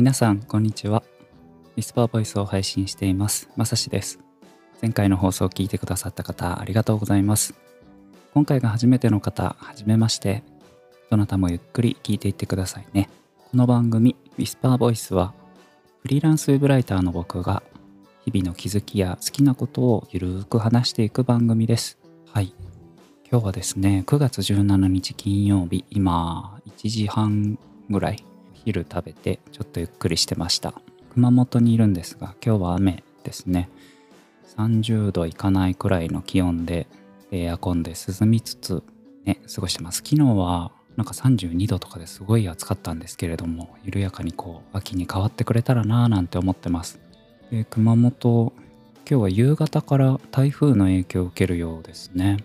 皆さんこんにちは。ウィスパーボイスを配信しています。まさしです。前回の放送を聞いてくださった方ありがとうございます。今回が初めての方はじめまして。どなたもゆっくり聞いていってくださいね。この番組ウィスパーボイスはフリーランスウェブライターの僕が日々の気づきや好きなことをゆるーく話していく番組です。はい。今日はですね9月17日金曜日今1時半ぐらい昼食べてちょっとゆっくりしてました。熊本にいるんですが今日は雨ですね。30度いかないくらいの気温でエアコンで涼みつつね過ごしてます。昨日はなんか32度とかですごい暑かったんですけれども緩やかにこう秋に変わってくれたらなぁなんて思ってます。で熊本今日は夕方から台風の影響を受けるようですね。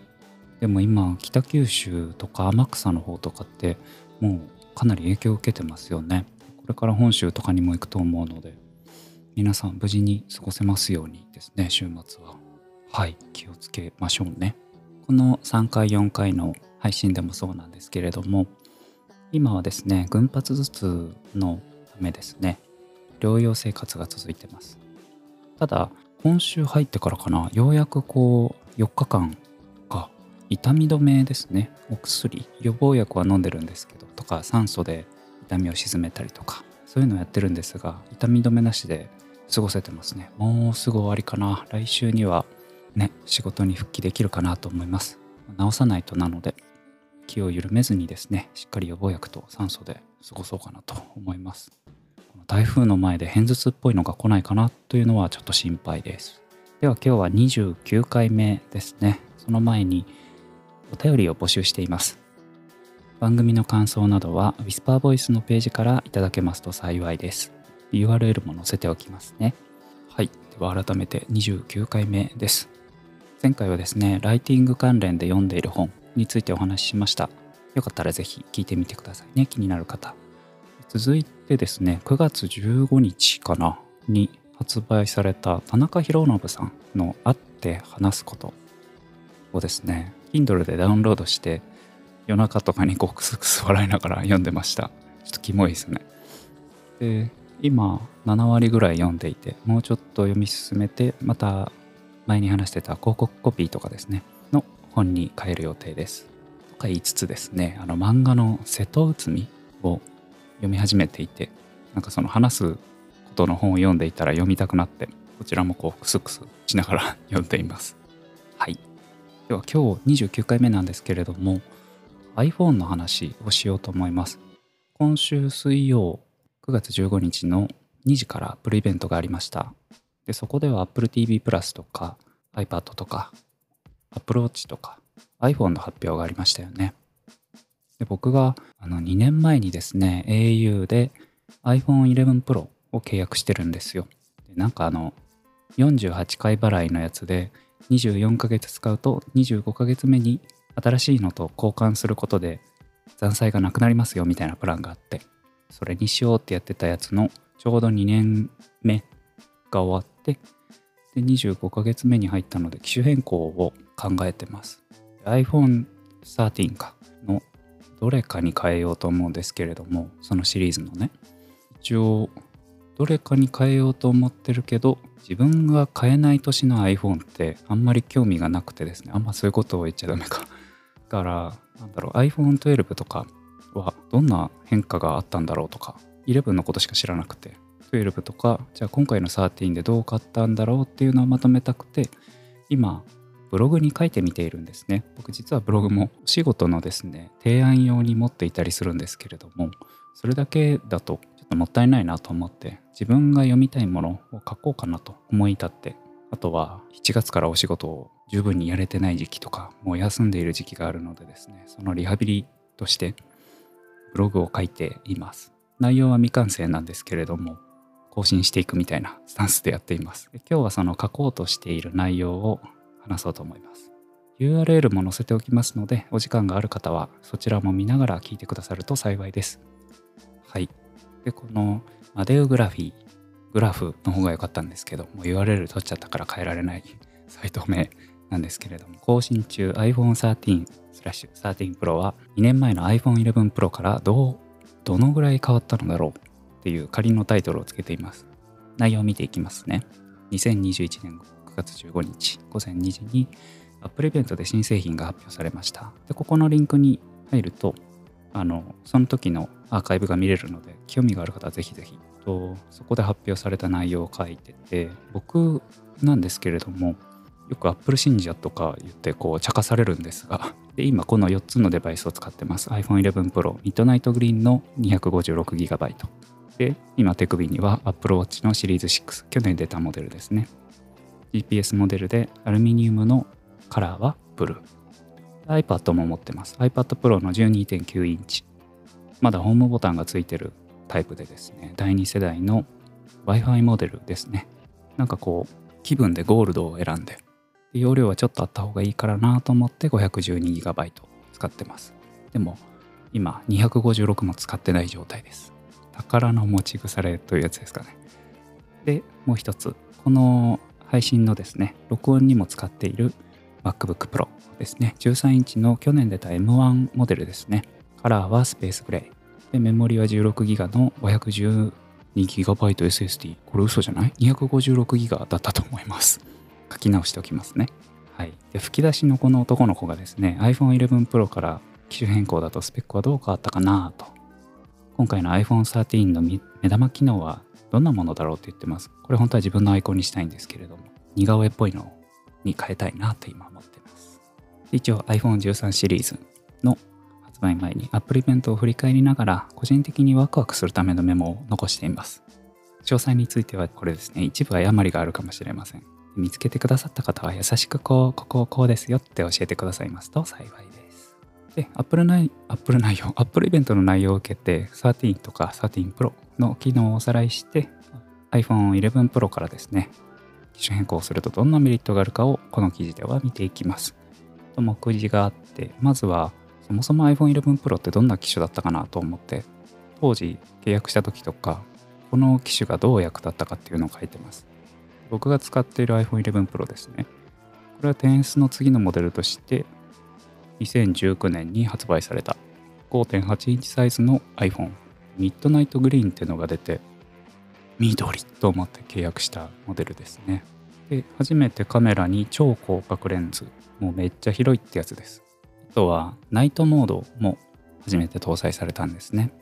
でも今北九州とか天草の方とかってもうかなり影響を受けてますよね。これから本州とかにも行くと思うので皆さん無事に過ごせますようにですね週末は。はい気をつけましょうね。この3回4回の配信でもそうなんですけれども今はですね群発頭痛のためですね療養生活が続いてます。ただ今週入ってからかなようやくこう4日間か痛み止めですねお薬予防薬は飲んでるんですけどか酸素で痛みを鎮めたりとかそういうのをやってるんですが痛み止めなしで過ごせてますね。もうすぐ終わりかな。来週にはね仕事に復帰できるかなと思います。治さないとなので気を緩めずにですねしっかり予防薬と酸素で過ごそうかなと思います。この台風の前で片頭痛っぽいのが来ないかなというのはちょっと心配です。では今日は29回目ですね。その前にお便りを募集しています。番組の感想などは Whisper Voice のページからいただけますと幸いです。URL も載せておきますね。はい。では改めて29回目です。前回はですねライティング関連で読んでいる本についてお話ししました。よかったらぜひ聞いてみてくださいね。気になる方。続いてですね9月15日かな？に発売された田中宏信さんの「会って話すこと」をですね Kindle でダウンロードして夜中とかにこうクスクス笑いながら読んでました。ちょっとキモいですね。で今7割ぐらい読んでいてもうちょっと読み進めてまた前に話してた広告コピーとかですね。の本に変える予定です。とか言いつつですねあの漫画の瀬戸内海を読み始めていてなんかその話すことの本を読んでいたら読みたくなってこちらもこうクスクスしながら 読んでいます。はい。では今日29回目なんですけれども iPhone の話をしようと思います。今週水曜9月15日の2時からプレイベントがありました。でそこでは Apple TV プラスとか iPad とか Apple Watch とか iPhone の発表がありましたよね。で僕があの2年前にですね au で iPhone 11 Pro を契約してるんですよ。でなんかあの48回払いのやつで24ヶ月使うと25ヶ月目に新しいのと交換することで残債がなくなりますよみたいなプランがあってそれにしようってやってたやつのちょうど2年目が終わってで25ヶ月目に入ったので機種変更を考えてます。iPhone13 かのどれかに変えようと思うんですけれどもそのシリーズのね。一応どれかに変えようと思ってるけど自分が買えない年の iPhone ってあんまり興味がなくてですね。あんまそういうことを言っちゃダメか。からなんだろう iPhone12 とかはどんな変化があったんだろうとか11のことしか知らなくて12とかじゃあ今回の13でどう買ったんだろうっていうのをまとめたくて今ブログに書いてみているんですね。僕実はブログもお仕事のですね提案用に持っていたりするんですけれどもそれだけだとちょっともったいないなと思って自分が読みたいものを書こうかなと思い立ってあとは7月からお仕事を十分にやれてない時期とかもう休んでいる時期があるのでですねそのリハビリとしてブログを書いています。内容は未完成なんですけれども更新していくみたいなスタンスでやっています。今日はその書こうとしている内容を話そうと思います。URL も載せておきますのでお時間がある方はそちらも見ながら聞いてくださると幸いです。はい。でこのマデウグラフィーグラフの方が良かったんですけども URL 取っちゃったから変えられないサイト名なんですけれども更新中 iPhone 13スラッシュ13 Pro は2年前の iPhone 11 Pro からどうどのぐらい変わったのだろうっていう仮のタイトルをつけています。内容を見ていきますね。2021年9月15日午前2時に Apple イベントで新製品が発表されました。で、ここのリンクに入ると、あの、その時のアーカイブが見れるので、興味がある方はぜひぜひ。そこで発表された内容を書いてて、僕なんですけれども、よく Apple 信者とか言ってこう茶化されるんですが、で今この4つのデバイスを使ってます。iPhone 11 Pro、Midnight Green の 256GB。で、今手首には Apple Watch のシリーズ6、去年出たモデルですね。GPS モデルでアルミニウムのカラーはブルー。iPad も持ってます。iPad Pro の12.9インチ。まだホームボタンがついてるタイプでですね、第2世代の Wi-Fi モデルですね。なんかこう、気分でゴールドを選んで、容量はちょっとあった方がいいからなと思って 512GB 使ってます。でも、今256も使ってない状態です。宝の持ち腐れというやつですかね。で、もう一つ、この配信のですね、録音にも使っている MacBook Pro ですね。13インチの去年出た M1 モデルですね。カラーはスペースグレー。で、メモリは 16GB の 512GBSSD。これ嘘じゃない ?256GB だったと思います。書き直しておきますね。はい。で、吹き出しのこの男の子がですね、iPhone 11 Pro から機種変更だとスペックはどう変わったかなと。今回の iPhone 13の目玉機能はどんなものだろうって言ってます。これ本当は自分のアイコンにしたいんですけれども、似顔絵っぽいのに変えたいなと今思ってます。一応 iPhone13 シリーズの発売前にアップリイベントを振り返りながら個人的にワクワクするためのメモを残しています。詳細についてはこれですね、一部誤りがあるかもしれません。見つけてくださった方は優しくこう、ここをこうですよって教えてくださいますと幸いです。で、Apple 内 Apple 内容、Apple イベントの内容を受けて13とか13 Pro の機能をおさらいして iPhone 11 Pro からですね、機種変更するとどんなメリットがあるかをこの記事では見ていきます。と目次があって、まずはそもそも iPhone 11 Pro ってどんな機種だったかなと思って、当時契約した時とか、この機種がどう役立ったかっていうのを書いてます。僕が使っている iPhone 11 Pro ですね。これは 10S の次のモデルとして2019年に発売された5.8インチサイズの iPhone ミッドナイトグリーンっていうのが出て緑と思って契約したモデルですね。で、初めてカメラに超広角レンズ。もうめっちゃ広いってやつです。あとはナイトモードも初めて搭載されたんですね。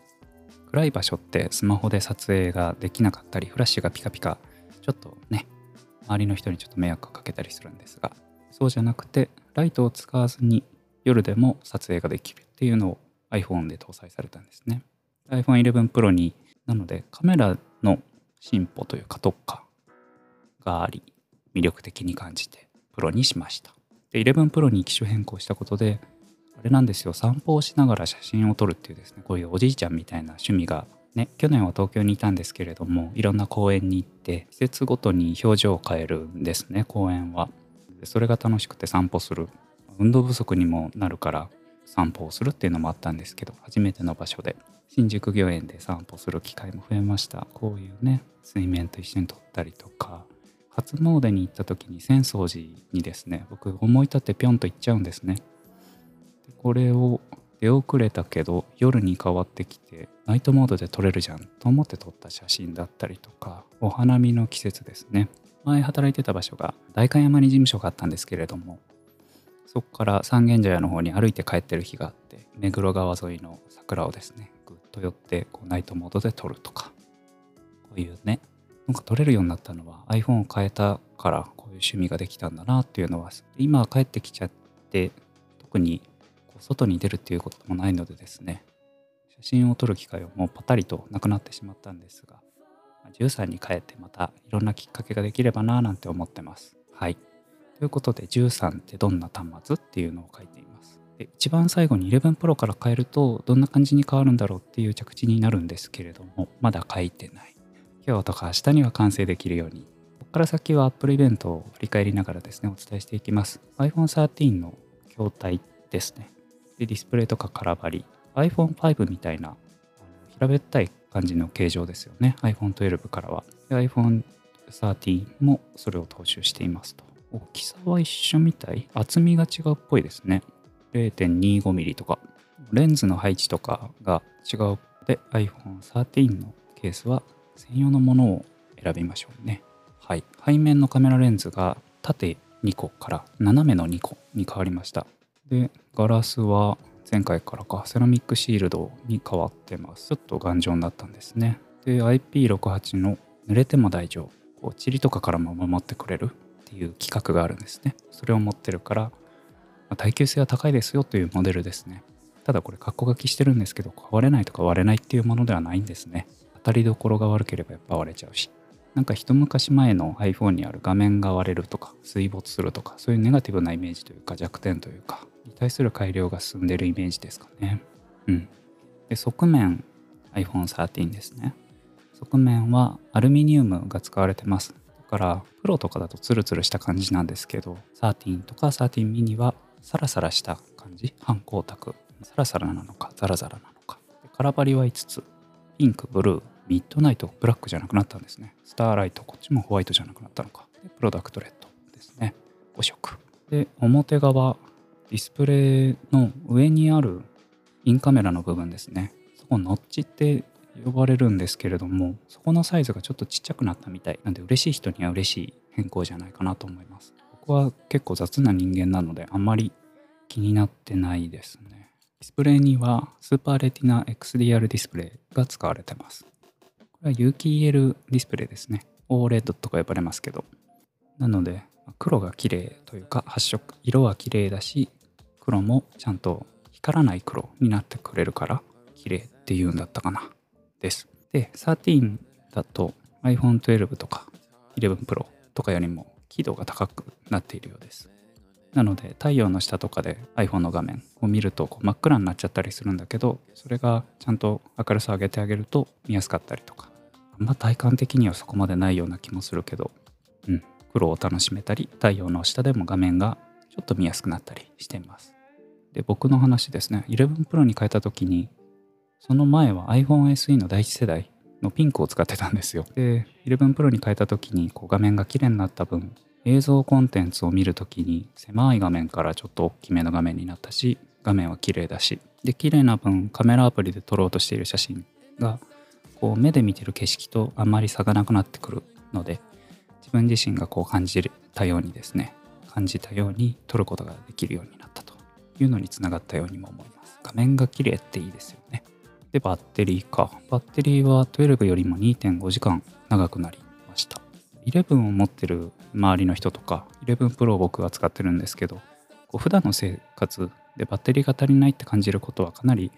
暗い場所ってスマホで撮影ができなかったり、フラッシュがピカピカ、ちょっとね、周りの人にちょっと迷惑をかけたりするんですがそうじゃなくてライトを使わずに夜でも撮影ができるっていうのを iPhone で搭載されたんですね。iPhone 11 Pro になのでカメラの進歩というか特化があり魅力的に感じてプロにしました。で11 Pro に機種変更したことであれなんですよ散歩をしながら写真を撮るっていうですねこういうおじいちゃんみたいな趣味がね、去年は東京にいたんですけれどもいろんな公園に行って季節ごとに表情を変えるんですね公園は。それが楽しくて散歩する。運動不足にもなるから散歩をするっていうのもあったんですけど初めての場所で。新宿御苑で散歩する機会も増えました。こういうね水面と一緒に撮ったりとか初詣に行った時に浅草寺にですね僕思い立ってぴょんと行っちゃうんですね。でこれを出遅れたけど夜に変わってきてナイトモードで撮れるじゃんと思って撮った写真だったりとかお花見の季節ですね。前働いてた場所が代官山に事務所があったんですけれどもそこから三軒茶屋の方に歩いて帰ってる日があって目黒川沿いの桜をですねぐっと寄ってこうナイトモードで撮るとかこういうねなんか撮れるようになったのは iPhone を変えたからこういう趣味ができたんだなっていうのは今は帰ってきちゃって特に外に出るっていうこともないのでですね写真を撮る機会はもうパタリとなくなってしまったんですが13に変えてまたいろんなきっかけができればななんて思ってます。はい。ということで13ってどんな端末っていうのを書いています。で一番最後に11 Pro から変えるとどんな感じに変わるんだろうっていう着地になるんですけれどもまだ書いてない。今日とか明日には完成できるように。ここから先は Apple イベントを振り返りながらですねお伝えしていきます。iPhone 13の筐体ですね。でディスプレイとか空張り。iPhone5 みたいな平べったい感じの形状ですよね。iPhone12 からは。iPhone13 もそれを踏襲していますと。大きさは一緒みたい？厚みが違うっぽいですね。0.25mm とか。レンズの配置とかが違うで iPhone13 のケースは専用のものを選びましょうね。はい。背面のカメラレンズが縦2個から斜めの2個に変わりました。で、ガラスは前回からかセラミックシールドに変わってます。ちょっと頑丈になったんですね。で、IP68 の濡れても大丈夫。こう塵とかからも守ってくれるっていう規格があるんですね。それを持ってるから、まあ、耐久性は高いですよというモデルですね。ただこれ、カッコ書きしてるんですけど、壊れないとか割れないっていうものではないんですね。当たりどころが悪ければやっぱ割れちゃうし。なんか一昔前の iPhone にある画面が割れるとか水没するとかそういうネガティブなイメージというか弱点というかに対する改良が進んでるイメージですかね。うん。で側面 iPhone 13ですね。側面はアルミニウムが使われてます。だからプロとかだとツルツルした感じなんですけど13とか13ミニはサラサラした感じ？反光沢。サラサラなのかザラザラなのか。カラバリは5つ。ピンクブルーミッドナイト。ブラックじゃなくなったんですね。スターライトこっちもホワイトじゃなくなったのか。でプロダクトレッドですね。5色。で表側ディスプレイの上にあるインカメラの部分ですね。そこノッチって呼ばれるんですけれどもそこのサイズがちょっとちっちゃくなったみたい。なんで嬉しい人には嬉しい変更じゃないかなと思います。僕は結構雑な人間なのであんまり気になってないですね。ディスプレイにはスーパーレティナ XDR ディスプレイが使われてます。これは有機 EL ディスプレイですね。OLED とか呼ばれますけど。なので黒が綺麗というか発色色は綺麗だし黒もちゃんと光らない黒になってくれるから綺麗っていうんだったかなです。で、13だと iPhone 12とか11 Pro とかよりも輝度が高くなっているようです。なので太陽の下とかで iPhone の画面を見るとこう真っ暗になっちゃったりするんだけどそれがちゃんと明るさを上げてあげると見やすかったりとかあんま体感的にはそこまでないような気もするけどうん黒を楽しめたり太陽の下でも画面がちょっと見やすくなったりしていますで僕の話ですね。11 Pro に変えた時にその前は iPhone SE の第一世代のピンクを使ってたんですよ。で、11 Pro に変えた時にこう画面が綺麗になった分、映像コンテンツを見る時に狭い画面からちょっと大きめの画面になったし、画面は綺麗だし、で、綺麗な分カメラアプリで撮ろうとしている写真がこう目で見てる景色とあんまり差がなくなってくるので、自分自身がこう感じたようにですね、感じたように撮ることができるようになった。というのにつながったようにも思います。画面が綺麗っていいですよね。で、バッテリーか。バッテリーは12よりも2.5時間長くなりました。11を持ってる周りの人とか、11 Pro を僕は使ってるんですけど、こう普段の生活でバッテリーが足りないって感じることはかなり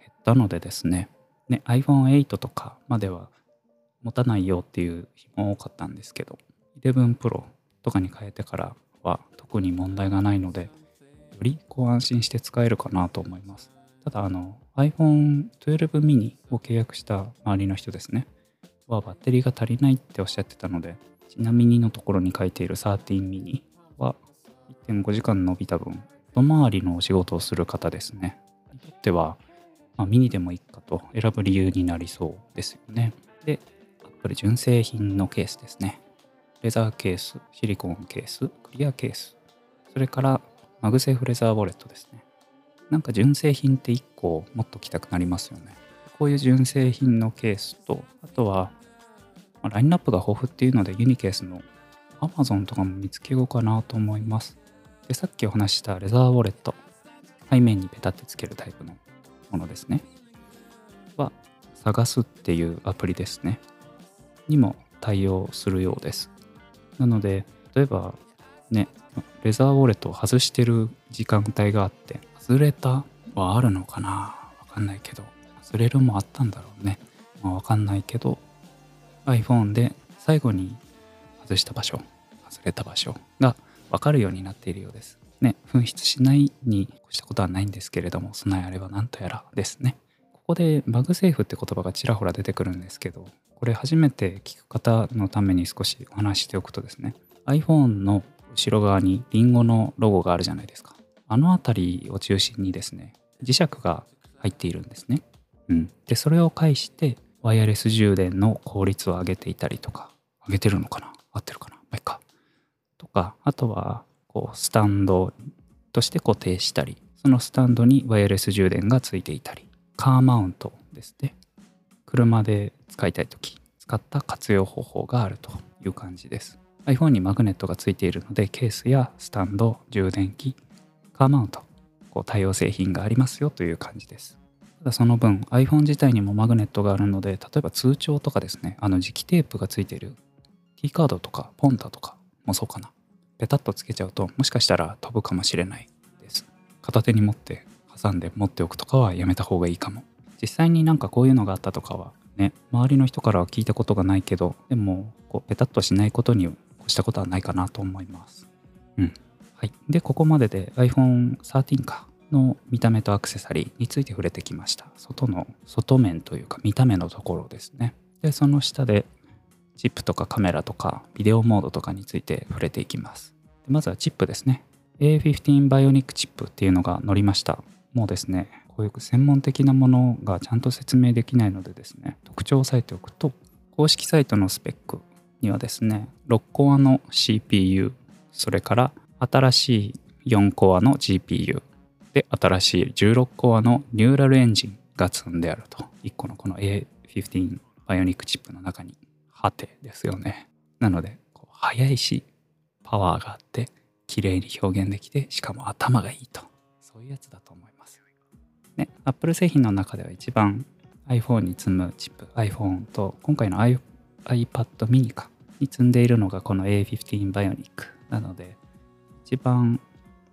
減ったのでですね、ね iPhone8 とかまでは持たないよっていう日も多かったんですけど、11 Pro とかに変えてからは特に問題がないので、りこう安心して使えるかなと思います。ただあの iPhone 12 mini を契約した周りの人ですね。はバッテリーが足りないっておっしゃってたのでちなみにのところに書いている13 mini は1.5時間伸びた分外回りのお仕事をする方ですね。にとっては、まあ、ミニでもいいかと選ぶ理由になりそうですよね。で Apple 純正品のケースですね。レザーケースシリコンケースクリアケース。それから MagSafe レザーウォレットですねなんか純正品って1個持っときたくなりますよね。こういう純正品のケースと、あとは、ま、ラインナップが豊富っていうのでユニケースの Amazon とかも見つけようかなと思います。で、さっきお話したレザーウォレット、背面にペタってつけるタイプのものですね。は、探すっていうアプリですね。にも対応するようです。なので、例えばね、レザーウォレットを外してる時間帯があって、外れたはあるのかな？わかんないけど。外れるもあったんだろうね、まあ、わかんないけど iPhone で最後に外した場所外れた場所がわかるようになっているようです。ね紛失しないに越したことはないんですけれども備えあれば何とやらですね。ここでバグセーフって言葉がちらほら出てくるんですけどこれ初めて聞く方のために少しお話しておくとですね iPhone の後ろ側にリンゴのロゴがあるじゃないですかあの辺りを中心にですね、磁石が入っているんですね。うん。で、それを介して、ワイヤレス充電の効率を上げていたりとか、上げてるのかな？合ってるかな？まあ、いいか。とか、あとは、こう、スタンドとして固定したり、そのスタンドにワイヤレス充電がついていたり、カーマウントですね。車で使いたい時使った活用方法があるという感じです iPhone にマグネットがついているのでケースやスタンド充電器カーマウントこう対応製品がありますよという感じです。ただその分 iPhone 自体にもマグネットがあるので例えば通帳とかですねあの磁気テープがついている T カードとかポンタとかもそうかな。ペタッとつけちゃうともしかしたら飛ぶかもしれないです。片手に持って挟んで持っておくとかはやめた方がいいかも。実際になんかこういうのがあったとかはね周りの人からは聞いたことがないけどでもこうペタッとしないことに越したことはないかなと思います。うん。はい。でここまでで iPhone13 かの見た目とアクセサリーについて触れてきました。外の外面というか見た目のところですね。でその下でチップとかカメラとかビデオモードとかについて触れていきます。でまずはチップですね。A15 バイオニックチップっていうのが載りました。もうですねこういう専門的なものがちゃんと説明できないのでですね特徴を押さえておくと公式サイトのスペックにはですね6コアの CPU それから新しい4コアの GPU で新しい16コアのニューラルエンジンが積んであると。1個のこの A15 バイオニックチップの中にはてですよね。なのでこう速いしパワーがあって綺麗に表現できてしかも頭がいいと。そういうやつだと思います。ね Apple 製品の中では一番 iPhone に積むチップ iPhone と今回の iPad mini か。に積んでいるのがこの A15 バイオニックなので一番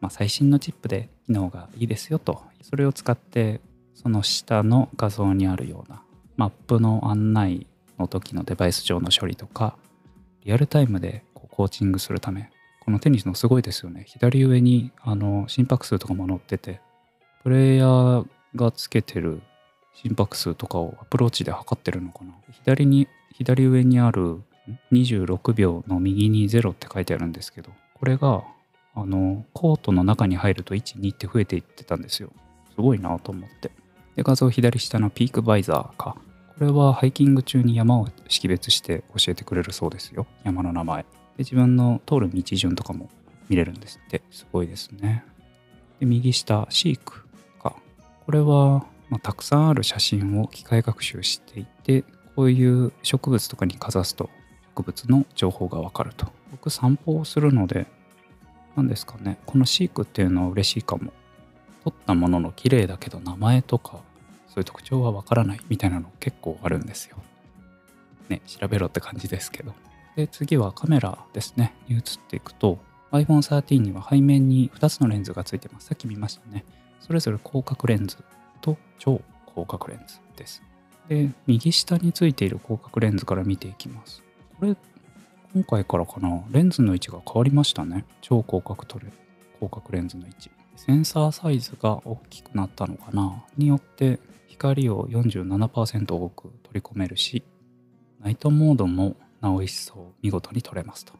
まあ、最新のチップで機能がいいですよと。それを使ってその下の画像にあるようなマップの案内の時のデバイス上の処理とかリアルタイムでこうコーチングするためこのテニスのすごいですよね。左上にあの心拍数とかも載っててプレイヤーがつけてる心拍数とかをアプローチで測ってるのかな。左に左上にある26秒の右に0って書いてあるんですけどこれがあのコートの中に入ると12って増えていってたんですよ。すごいなと思って。で画像左下のピークバイザーか。これはハイキング中に山を識別して教えてくれるそうですよ。山の名前。で自分の通る道順とかも見れるんです。ってすごいですね。で右下シークか。これは、まあ、たくさんある写真を機械学習していてこういう植物とかにかざすと植物の情報がわかると。僕散歩をするので何ですかね。このシークっていうのは嬉しいかも。撮ったものの綺麗だけど名前とかそういう特徴はわからないみたいなの結構あるんですよ。ね調べろって感じですけど。で次はカメラですね。に移っていくと iPhone13 には背面に2つのレンズがついてます。さっき見ましたね。それぞれ広角レンズと超広角レンズです。で右下についている広角レンズから見ていきます。これ今回からかな、レンズの位置が変わりましたね。超広角撮る広角レンズの位置。センサーサイズが大きくなったのかな？によって光を47%多く取り込めるし、ナイトモードもなお一層見事に撮れますと。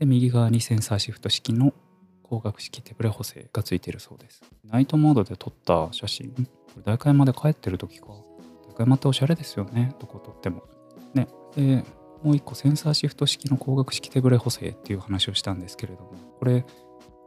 で、右側にセンサーシフト式の光学式手ブレ補正がついているそうです。ナイトモードで撮った写真、これ大会まで帰ってる時か。大会まっておしゃれですよね、どこ撮っても。ね。で、もう一個センサーシフト式の光学式手ブレ補正っていう話をしたんですけれども、これ、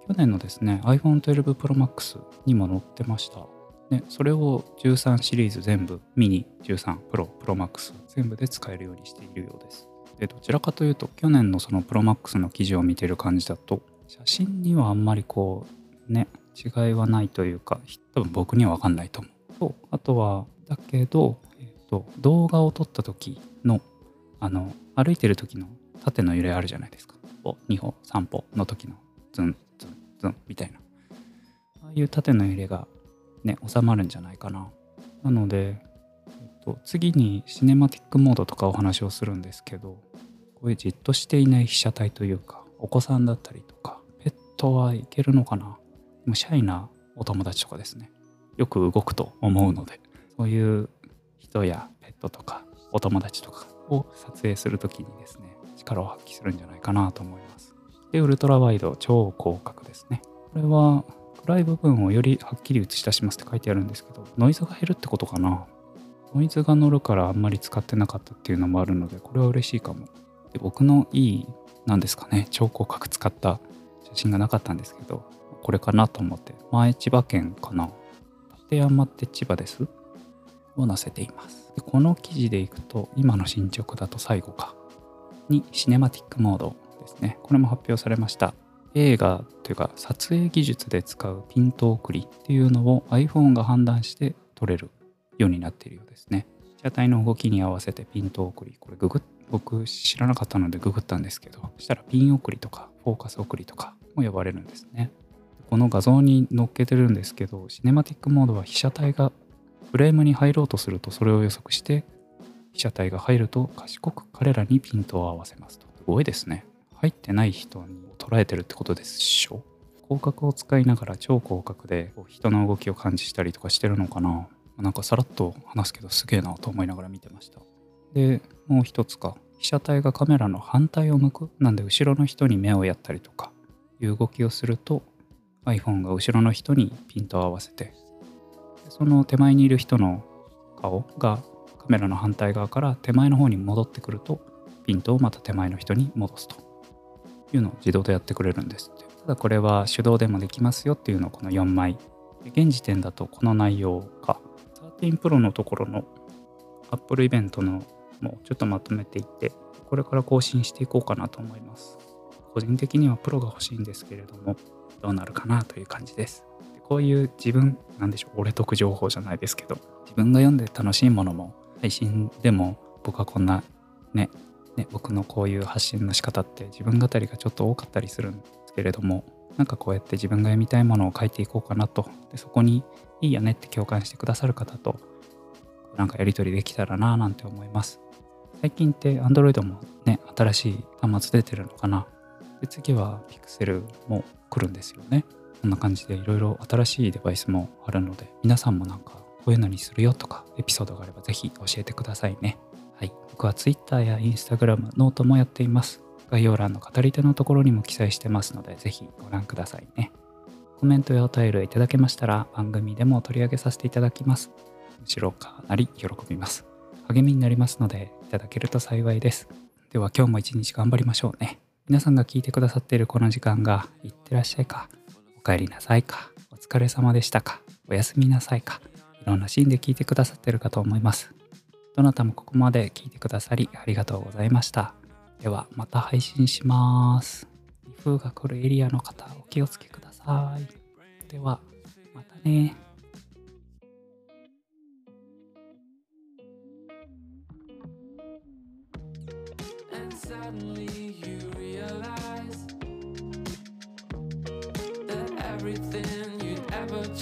去年のですね、iPhone 12 Pro Max にも載ってました。ね、それを13シリーズ全部、ミニ、13、Pro、Pro Max 全部で使えるようにしているようです。で、どちらかというと、去年のその Pro Max の記事を見てる感じだと、写真にはあんまりこう、ね、違いはないというか、多分僕にはわかんないと思う。と、あとは、だけど、えっ、と、動画を撮った時あの歩いてる時の縦の揺れあるじゃないですか。2歩3歩の時のズンズンズンみたいなああいう縦の揺れがね収まるんじゃないかな。なので、えっと、次にシネマティックモードとかお話をするんですけどこういうじっとしていない被写体というかお子さんだったりとかペットはいけるのかなもうシャイなお友達とかですねよく動くと思うのでそういう人やペットとかお友達とかを撮影するときにですね、力を発揮するんじゃないかなと思います。で、ウルトラワイド超広角ですね。これは暗い部分をよりはっきり映し出しますって書いてあるんですけど、ノイズが減るってことかな。ノイズが乗るからあんまり使ってなかったっていうのもあるので、これは嬉しいかも。で僕のいい、なんですかね、超広角使った写真がなかったんですけど、これかなと思って。前千葉県かな。立山って千葉ですを載せていますでこの記事でいくと今の進捗だと最後か。にシネマティックモードですね。これも発表されました。映画というか撮影技術で使うピント送りっていうのを iPhone が判断して撮れるようになっているようですね。被写体の動きに合わせてピント送り。これググ僕知らなかったのでググったんですけどそしたらピン送りとかフォーカス送りとかも呼ばれるんですね。この画像に載っけてるんですけどシネマティックモードは被写体がフレームに入ろうとするとそれを予測して被写体が入ると賢く彼らにピントを合わせますと。すごいですね。入ってない人に捉えてるってことでしょ？広角を使いながら超広角で人の動きを感知したりとかしてるのかな。なんかさらっと話すけどすげえなと思いながら見てました。でもう一つか。被写体がカメラの反対を向く。なんで後ろの人に目をやったりとかいう動きをすると iPhone が後ろの人にピントを合わせてその手前にいる人の顔がカメラの反対側から手前の方に戻ってくるとピントをまた手前の人に戻すというのを自動でやってくれるんですって。ただこれは手動でもできますよっていうのをこの4枚。現時点だとこの内容が13 Pro のところの Apple イベントのもうちょっとまとめていってこれから更新していこうかなと思います。個人的にはプロが欲しいんですけれどもどうなるかなという感じです。こういう自分なんでしょう俺得情報じゃないですけど自分が読んで楽しいものも配信でも僕はこんなねね、僕のこういう発信の仕方って自分語りがちょっと多かったりするんですけれどもなんかこうやって自分が読みたいものを書いていこうかなと。でそこにいいよねって共感してくださる方となんかやり取りできたらななんて思います。最近って Android もね新しい端末出てるのかな。で次は Pixel も来るんですよね。こんな感じでいろいろ新しいデバイスもあるので皆さんもなんかこういうのにするよとかエピソードがあればぜひ教えてくださいねはい、僕は Twitter や Instagram、ノートもやっています。概要欄の語り手のところにも記載してますので、ぜひご覧くださいね。コメントやお便りをいただけましたら、番組でも取り上げさせていただきます。むしろかなり喜びます。励みになりますので、いただけると幸いです。では今日も一日頑張りましょうね。皆さんが聞いてくださっているこの時間が、いってらっしゃいか、帰りなさいか、お疲れ様でしたか、おやすみなさいか、いろんなシーンで聞いてくださってるかと思います。どなたもここまで聞いてくださりありがとうございました。ではまた配信します。風が来るエリアの方お気をつけください。ではまたね。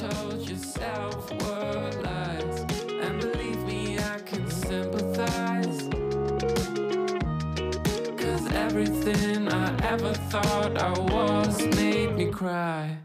Told yourself were lies. And believe me, I can sympathize. Cause everything I ever thought I was made me cry.